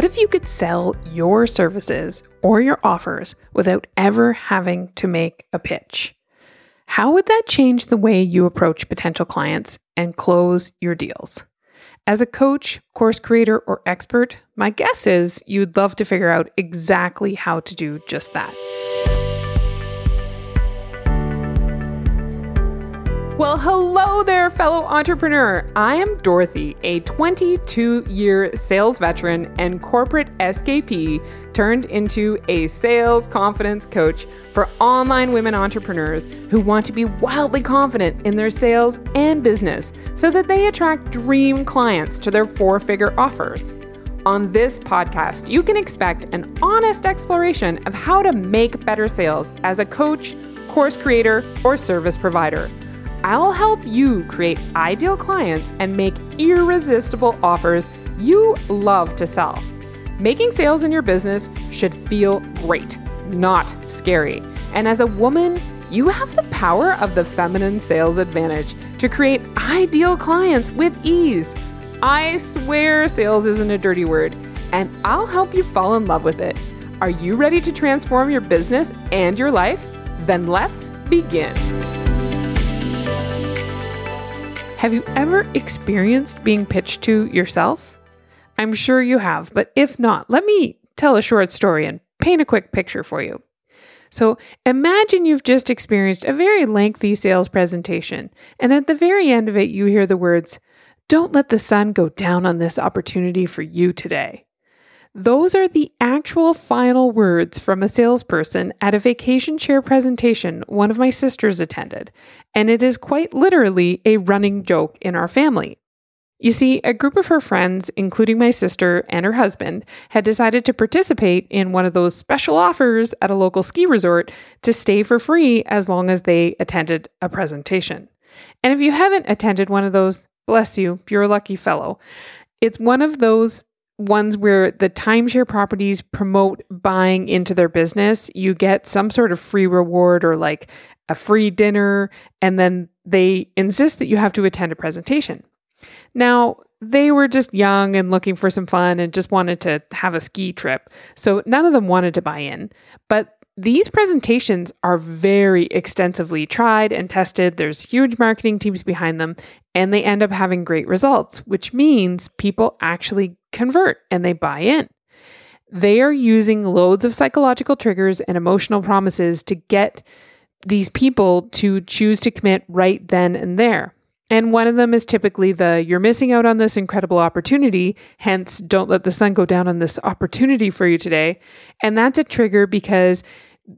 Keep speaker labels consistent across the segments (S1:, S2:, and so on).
S1: What if you could sell your services or your offers without ever having to make a pitch? How would that change the way you approach potential clients and close your deals? As a coach, course creator, or expert, my guess is you'd love to figure out exactly how to do just that. Well, hello there, fellow entrepreneur. I am Dorothy, a 22 year sales veteran and corporate SKP turned into a sales confidence coach for online women entrepreneurs who want to be wildly confident in their sales and business so that they attract dream clients to their four figure offers. On this podcast, you can expect an honest exploration of how to make better sales as a coach, course creator, or service provider. I'll help you create ideal clients and make irresistible offers you love to sell. Making sales in your business should feel great, not scary. And as a woman, you have the power of the feminine sales advantage to create ideal clients with ease. I swear sales isn't a dirty word, and I'll help you fall in love with it. Are you ready to transform your business and your life? Then let's begin. Have you ever experienced being pitched to yourself? I'm sure you have, but if not, let me tell a short story and paint a quick picture for you. So imagine you've just experienced a very lengthy sales presentation, and at the very end of it, you hear the words, Don't let the sun go down on this opportunity for you today. Those are the actual final words from a salesperson at a vacation chair presentation one of my sisters attended, and it is quite literally a running joke in our family. You see, a group of her friends, including my sister and her husband, had decided to participate in one of those special offers at a local ski resort to stay for free as long as they attended a presentation. And if you haven't attended one of those, bless you, you're a lucky fellow. It's one of those ones where the timeshare properties promote buying into their business, you get some sort of free reward or like a free dinner, and then they insist that you have to attend a presentation. Now, they were just young and looking for some fun and just wanted to have a ski trip. So none of them wanted to buy in. But these presentations are very extensively tried and tested. There's huge marketing teams behind them, and they end up having great results, which means people actually convert and they buy in. They are using loads of psychological triggers and emotional promises to get these people to choose to commit right then and there. And one of them is typically the you're missing out on this incredible opportunity, hence, don't let the sun go down on this opportunity for you today. And that's a trigger because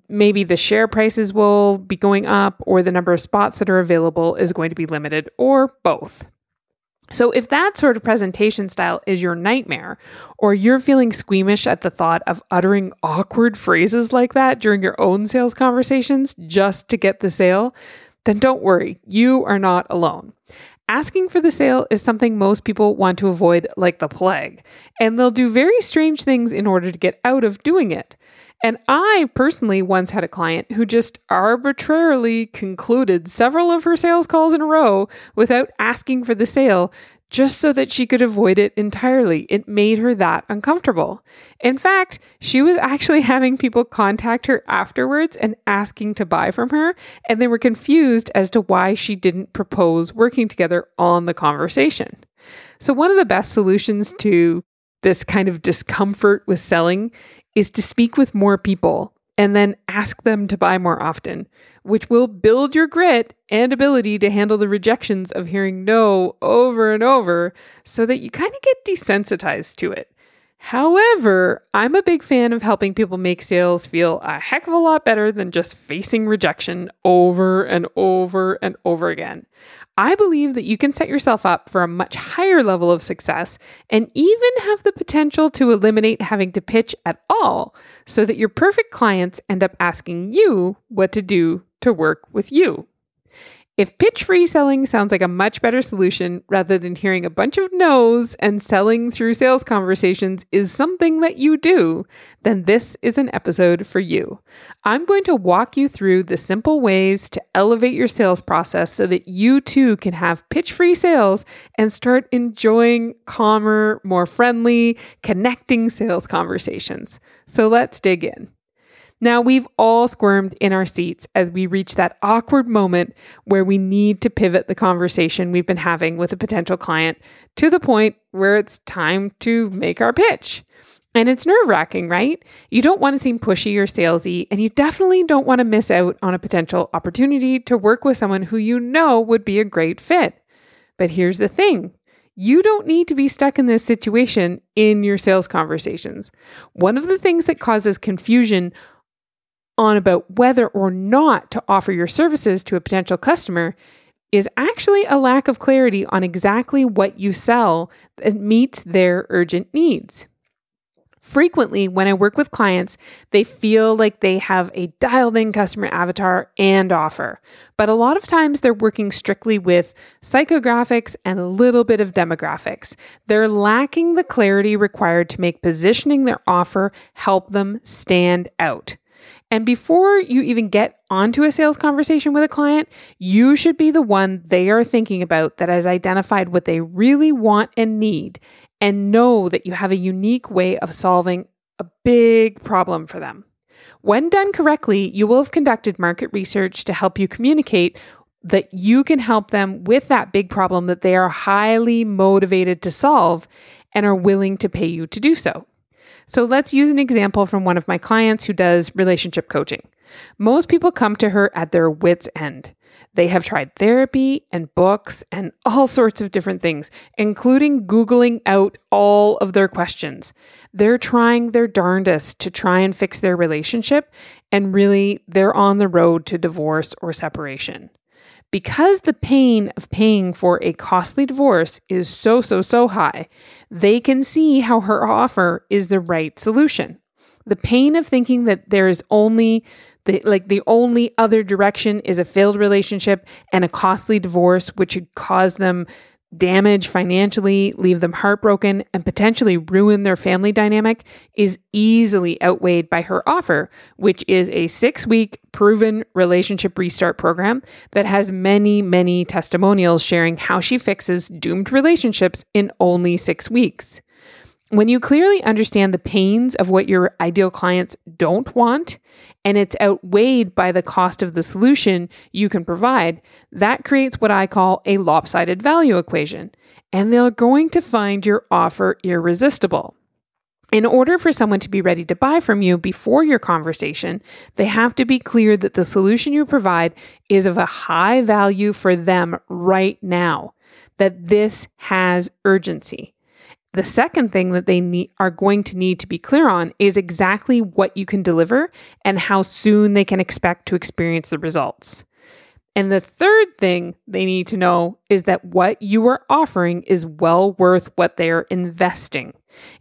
S1: maybe the share prices will be going up or the number of spots that are available is going to be limited or both. So, if that sort of presentation style is your nightmare, or you're feeling squeamish at the thought of uttering awkward phrases like that during your own sales conversations just to get the sale, then don't worry, you are not alone. Asking for the sale is something most people want to avoid like the plague, and they'll do very strange things in order to get out of doing it. And I personally once had a client who just arbitrarily concluded several of her sales calls in a row without asking for the sale just so that she could avoid it entirely. It made her that uncomfortable. In fact, she was actually having people contact her afterwards and asking to buy from her, and they were confused as to why she didn't propose working together on the conversation. So, one of the best solutions to this kind of discomfort with selling is to speak with more people and then ask them to buy more often, which will build your grit and ability to handle the rejections of hearing no over and over so that you kind of get desensitized to it. However, I'm a big fan of helping people make sales feel a heck of a lot better than just facing rejection over and over and over again. I believe that you can set yourself up for a much higher level of success and even have the potential to eliminate having to pitch at all so that your perfect clients end up asking you what to do to work with you. If pitch free selling sounds like a much better solution rather than hearing a bunch of no's and selling through sales conversations is something that you do, then this is an episode for you. I'm going to walk you through the simple ways to elevate your sales process so that you too can have pitch free sales and start enjoying calmer, more friendly, connecting sales conversations. So let's dig in. Now, we've all squirmed in our seats as we reach that awkward moment where we need to pivot the conversation we've been having with a potential client to the point where it's time to make our pitch. And it's nerve wracking, right? You don't want to seem pushy or salesy, and you definitely don't want to miss out on a potential opportunity to work with someone who you know would be a great fit. But here's the thing you don't need to be stuck in this situation in your sales conversations. One of the things that causes confusion on about whether or not to offer your services to a potential customer is actually a lack of clarity on exactly what you sell that meets their urgent needs. Frequently, when I work with clients, they feel like they have a dialed in customer avatar and offer. But a lot of times they're working strictly with psychographics and a little bit of demographics. They're lacking the clarity required to make positioning their offer help them stand out. And before you even get onto a sales conversation with a client, you should be the one they are thinking about that has identified what they really want and need and know that you have a unique way of solving a big problem for them. When done correctly, you will have conducted market research to help you communicate that you can help them with that big problem that they are highly motivated to solve and are willing to pay you to do so. So let's use an example from one of my clients who does relationship coaching. Most people come to her at their wits' end. They have tried therapy and books and all sorts of different things, including Googling out all of their questions. They're trying their darndest to try and fix their relationship, and really, they're on the road to divorce or separation. Because the pain of paying for a costly divorce is so, so, so high, they can see how her offer is the right solution. The pain of thinking that there is only the like the only other direction is a failed relationship and a costly divorce which could cause them damage financially, leave them heartbroken, and potentially ruin their family dynamic is easily outweighed by her offer, which is a six week proven relationship restart program that has many, many testimonials sharing how she fixes doomed relationships in only six weeks. When you clearly understand the pains of what your ideal clients don't want, and it's outweighed by the cost of the solution you can provide, that creates what I call a lopsided value equation. And they're going to find your offer irresistible. In order for someone to be ready to buy from you before your conversation, they have to be clear that the solution you provide is of a high value for them right now, that this has urgency. The second thing that they need, are going to need to be clear on is exactly what you can deliver and how soon they can expect to experience the results. And the third thing they need to know is that what you are offering is well worth what they are investing.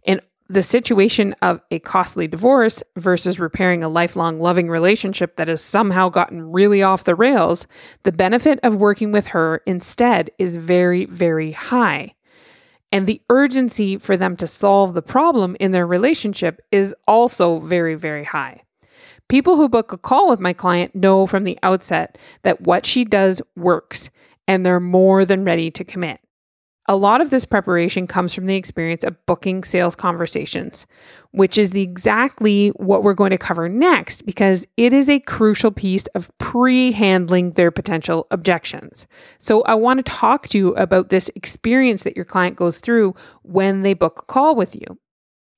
S1: In the situation of a costly divorce versus repairing a lifelong loving relationship that has somehow gotten really off the rails, the benefit of working with her instead is very, very high. And the urgency for them to solve the problem in their relationship is also very, very high. People who book a call with my client know from the outset that what she does works, and they're more than ready to commit. A lot of this preparation comes from the experience of booking sales conversations, which is the exactly what we're going to cover next because it is a crucial piece of pre-handling their potential objections. So I want to talk to you about this experience that your client goes through when they book a call with you.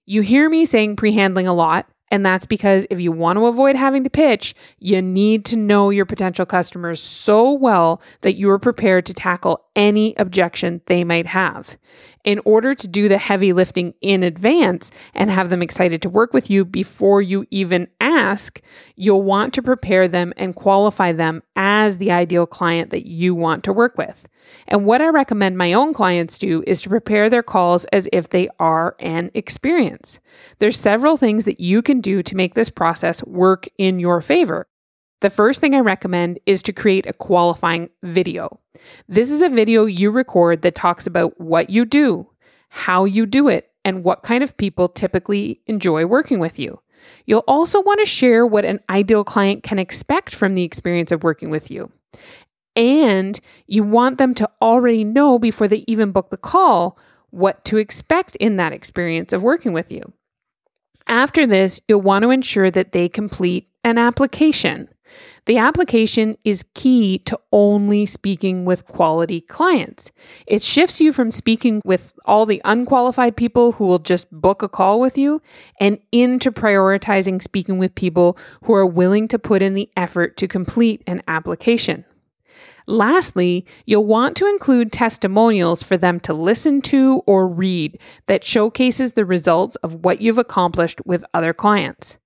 S1: You hear me saying pre-handling a lot, and that's because if you want to avoid having to pitch, you need to know your potential customers so well that you are prepared to tackle any objection they might have. In order to do the heavy lifting in advance and have them excited to work with you before you even ask, you'll want to prepare them and qualify them as the ideal client that you want to work with. And what I recommend my own clients do is to prepare their calls as if they are an experience. There's several things that you can do to make this process work in your favor. The first thing I recommend is to create a qualifying video. This is a video you record that talks about what you do, how you do it, and what kind of people typically enjoy working with you. You'll also want to share what an ideal client can expect from the experience of working with you. And you want them to already know before they even book the call what to expect in that experience of working with you. After this, you'll want to ensure that they complete an application. The application is key to only speaking with quality clients. It shifts you from speaking with all the unqualified people who will just book a call with you and into prioritizing speaking with people who are willing to put in the effort to complete an application. Lastly, you'll want to include testimonials for them to listen to or read that showcases the results of what you've accomplished with other clients.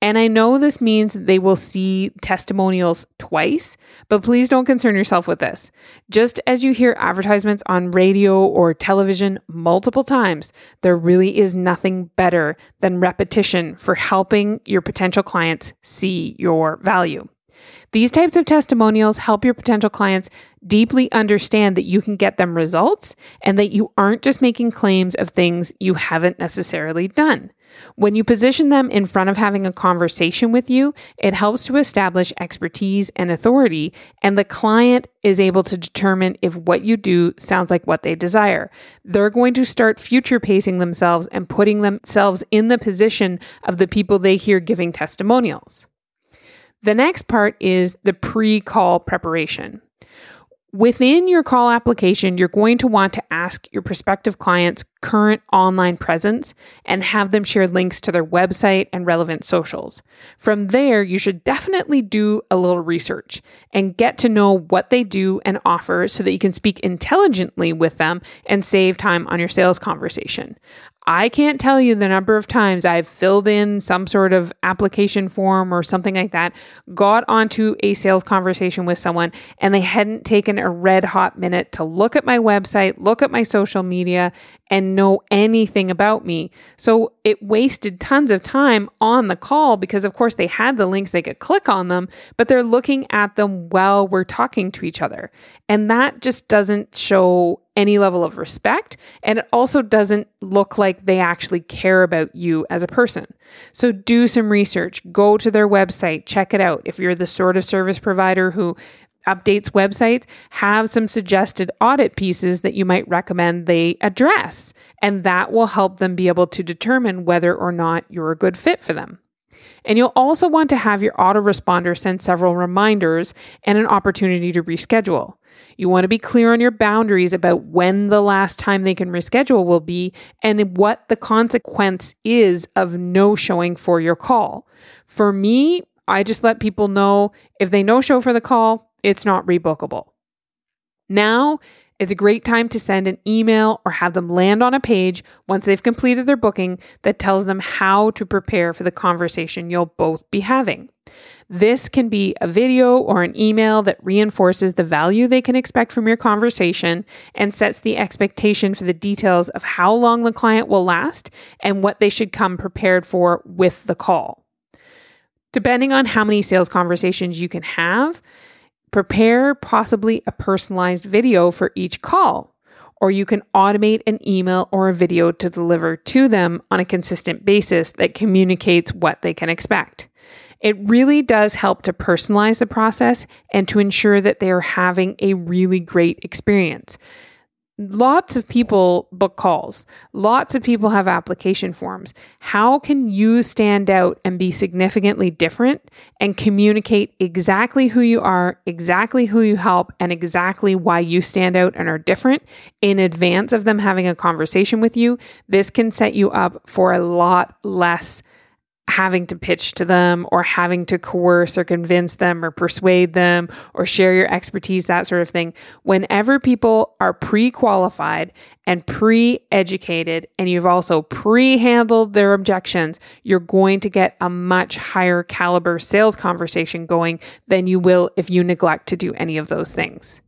S1: And I know this means they will see testimonials twice, but please don't concern yourself with this. Just as you hear advertisements on radio or television multiple times, there really is nothing better than repetition for helping your potential clients see your value. These types of testimonials help your potential clients deeply understand that you can get them results and that you aren't just making claims of things you haven't necessarily done. When you position them in front of having a conversation with you, it helps to establish expertise and authority, and the client is able to determine if what you do sounds like what they desire. They're going to start future pacing themselves and putting themselves in the position of the people they hear giving testimonials. The next part is the pre call preparation. Within your call application, you're going to want to ask your prospective clients current online presence and have them share links to their website and relevant socials. From there, you should definitely do a little research and get to know what they do and offer so that you can speak intelligently with them and save time on your sales conversation. I can't tell you the number of times I've filled in some sort of application form or something like that, got onto a sales conversation with someone, and they hadn't taken a red hot minute to look at my website, look at my social media, and know anything about me. So it wasted tons of time on the call because, of course, they had the links, they could click on them, but they're looking at them while we're talking to each other. And that just doesn't show any level of respect. And it also doesn't look like they actually care about you as a person. So do some research, go to their website, check it out. If you're the sort of service provider who updates websites have some suggested audit pieces that you might recommend they address, and that will help them be able to determine whether or not you're a good fit for them. And you'll also want to have your autoresponder send several reminders and an opportunity to reschedule. You want to be clear on your boundaries about when the last time they can reschedule will be and what the consequence is of no showing for your call. For me, I just let people know if they no show for the call, it's not rebookable. Now it's a great time to send an email or have them land on a page once they've completed their booking that tells them how to prepare for the conversation you'll both be having. This can be a video or an email that reinforces the value they can expect from your conversation and sets the expectation for the details of how long the client will last and what they should come prepared for with the call. Depending on how many sales conversations you can have, Prepare possibly a personalized video for each call, or you can automate an email or a video to deliver to them on a consistent basis that communicates what they can expect. It really does help to personalize the process and to ensure that they are having a really great experience lots of people book calls. Lots of people have application forms. How can you stand out and be significantly different and communicate exactly who you are, exactly who you help, and exactly why you stand out and are different in advance of them having a conversation with you? This can set you up for a lot less having to pitch to them or having to coerce or convince them or persuade them or share your expertise, that sort of thing. Whenever people are pre qualified and pre educated, and you've also pre handled their objections, you're going to get a much higher caliber sales conversation going than you will if you neglect to do any of those things.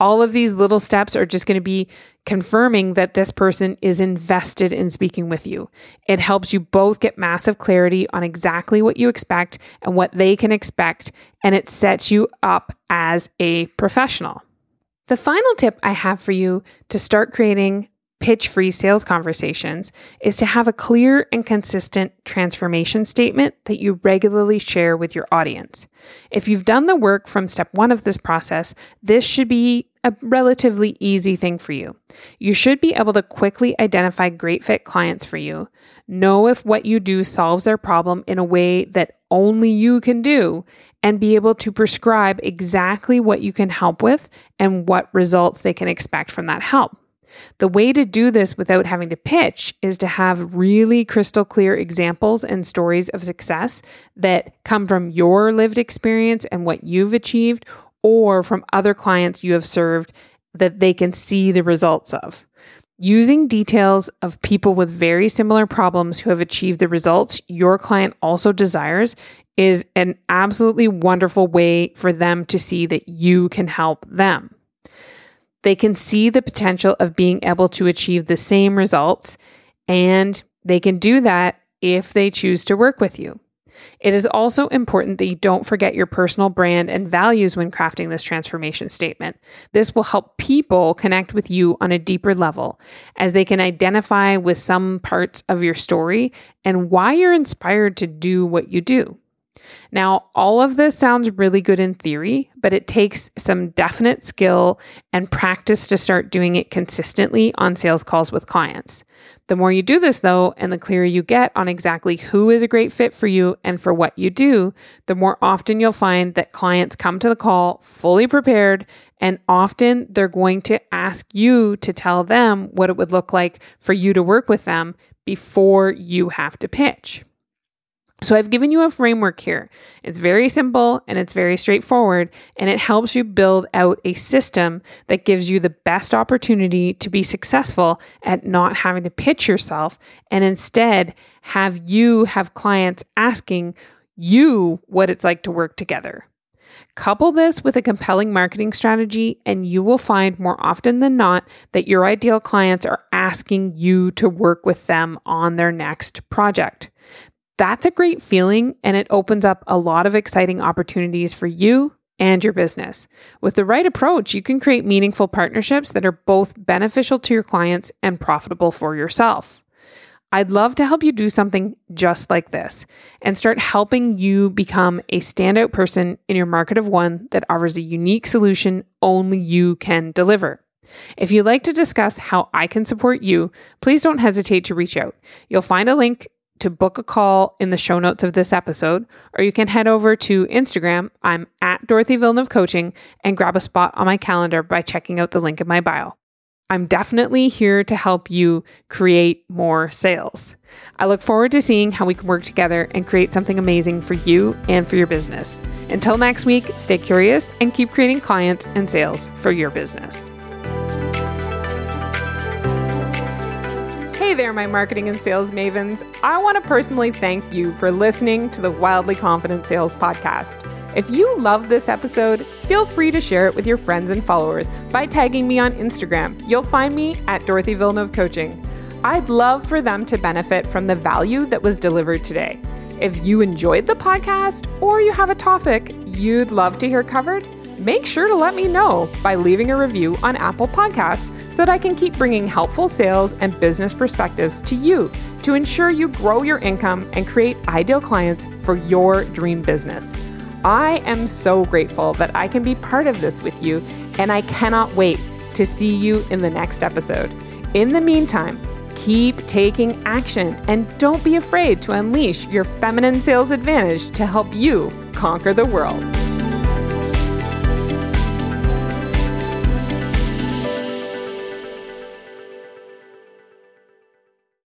S1: All of these little steps are just going to be confirming that this person is invested in speaking with you. It helps you both get massive clarity on exactly what you expect and what they can expect, and it sets you up as a professional. The final tip I have for you to start creating pitch free sales conversations is to have a clear and consistent transformation statement that you regularly share with your audience. If you've done the work from step one of this process, this should be a relatively easy thing for you. You should be able to quickly identify great fit clients for you, know if what you do solves their problem in a way that only you can do, and be able to prescribe exactly what you can help with and what results they can expect from that help. The way to do this without having to pitch is to have really crystal clear examples and stories of success that come from your lived experience and what you've achieved, or from other clients you have served that they can see the results of. Using details of people with very similar problems who have achieved the results your client also desires is an absolutely wonderful way for them to see that you can help them. They can see the potential of being able to achieve the same results, and they can do that if they choose to work with you. It is also important that you don't forget your personal brand and values when crafting this transformation statement. This will help people connect with you on a deeper level as they can identify with some parts of your story and why you're inspired to do what you do. Now, all of this sounds really good in theory, but it takes some definite skill and practice to start doing it consistently on sales calls with clients. The more you do this, though, and the clearer you get on exactly who is a great fit for you and for what you do, the more often you'll find that clients come to the call fully prepared, and often they're going to ask you to tell them what it would look like for you to work with them before you have to pitch. So I've given you a framework here. It's very simple and it's very straightforward, and it helps you build out a system that gives you the best opportunity to be successful at not having to pitch yourself and instead have you have clients asking you what it's like to work together. Couple this with a compelling marketing strategy, and you will find more often than not that your ideal clients are asking you to work with them on their next project. That's a great feeling, and it opens up a lot of exciting opportunities for you and your business. With the right approach, you can create meaningful partnerships that are both beneficial to your clients and profitable for yourself. I'd love to help you do something just like this and start helping you become a standout person in your market of one that offers a unique solution only you can deliver. If you'd like to discuss how I can support you, please don't hesitate to reach out. You'll find a link to book a call in the show notes of this episode, or you can head over to Instagram. I'm at Dorothy Villeneuve Coaching and grab a spot on my calendar by checking out the link in my bio. I'm definitely here to help you create more sales. I look forward to seeing how we can work together and create something amazing for you and for your business. Until next week, stay curious and keep creating clients and sales for your business. There, my marketing and sales mavens. I want to personally thank you for listening to the Wildly Confident Sales Podcast. If you love this episode, feel free to share it with your friends and followers by tagging me on Instagram. You'll find me at Dorothy Villeneuve Coaching. I'd love for them to benefit from the value that was delivered today. If you enjoyed the podcast or you have a topic you'd love to hear covered, make sure to let me know by leaving a review on Apple Podcasts so that I can keep bringing helpful sales and business perspectives to you to ensure you grow your income and create ideal clients for your dream business. I am so grateful that I can be part of this with you, and I cannot wait to see you in the next episode. In the meantime, keep taking action and don't be afraid to unleash your feminine sales advantage to help you conquer the world.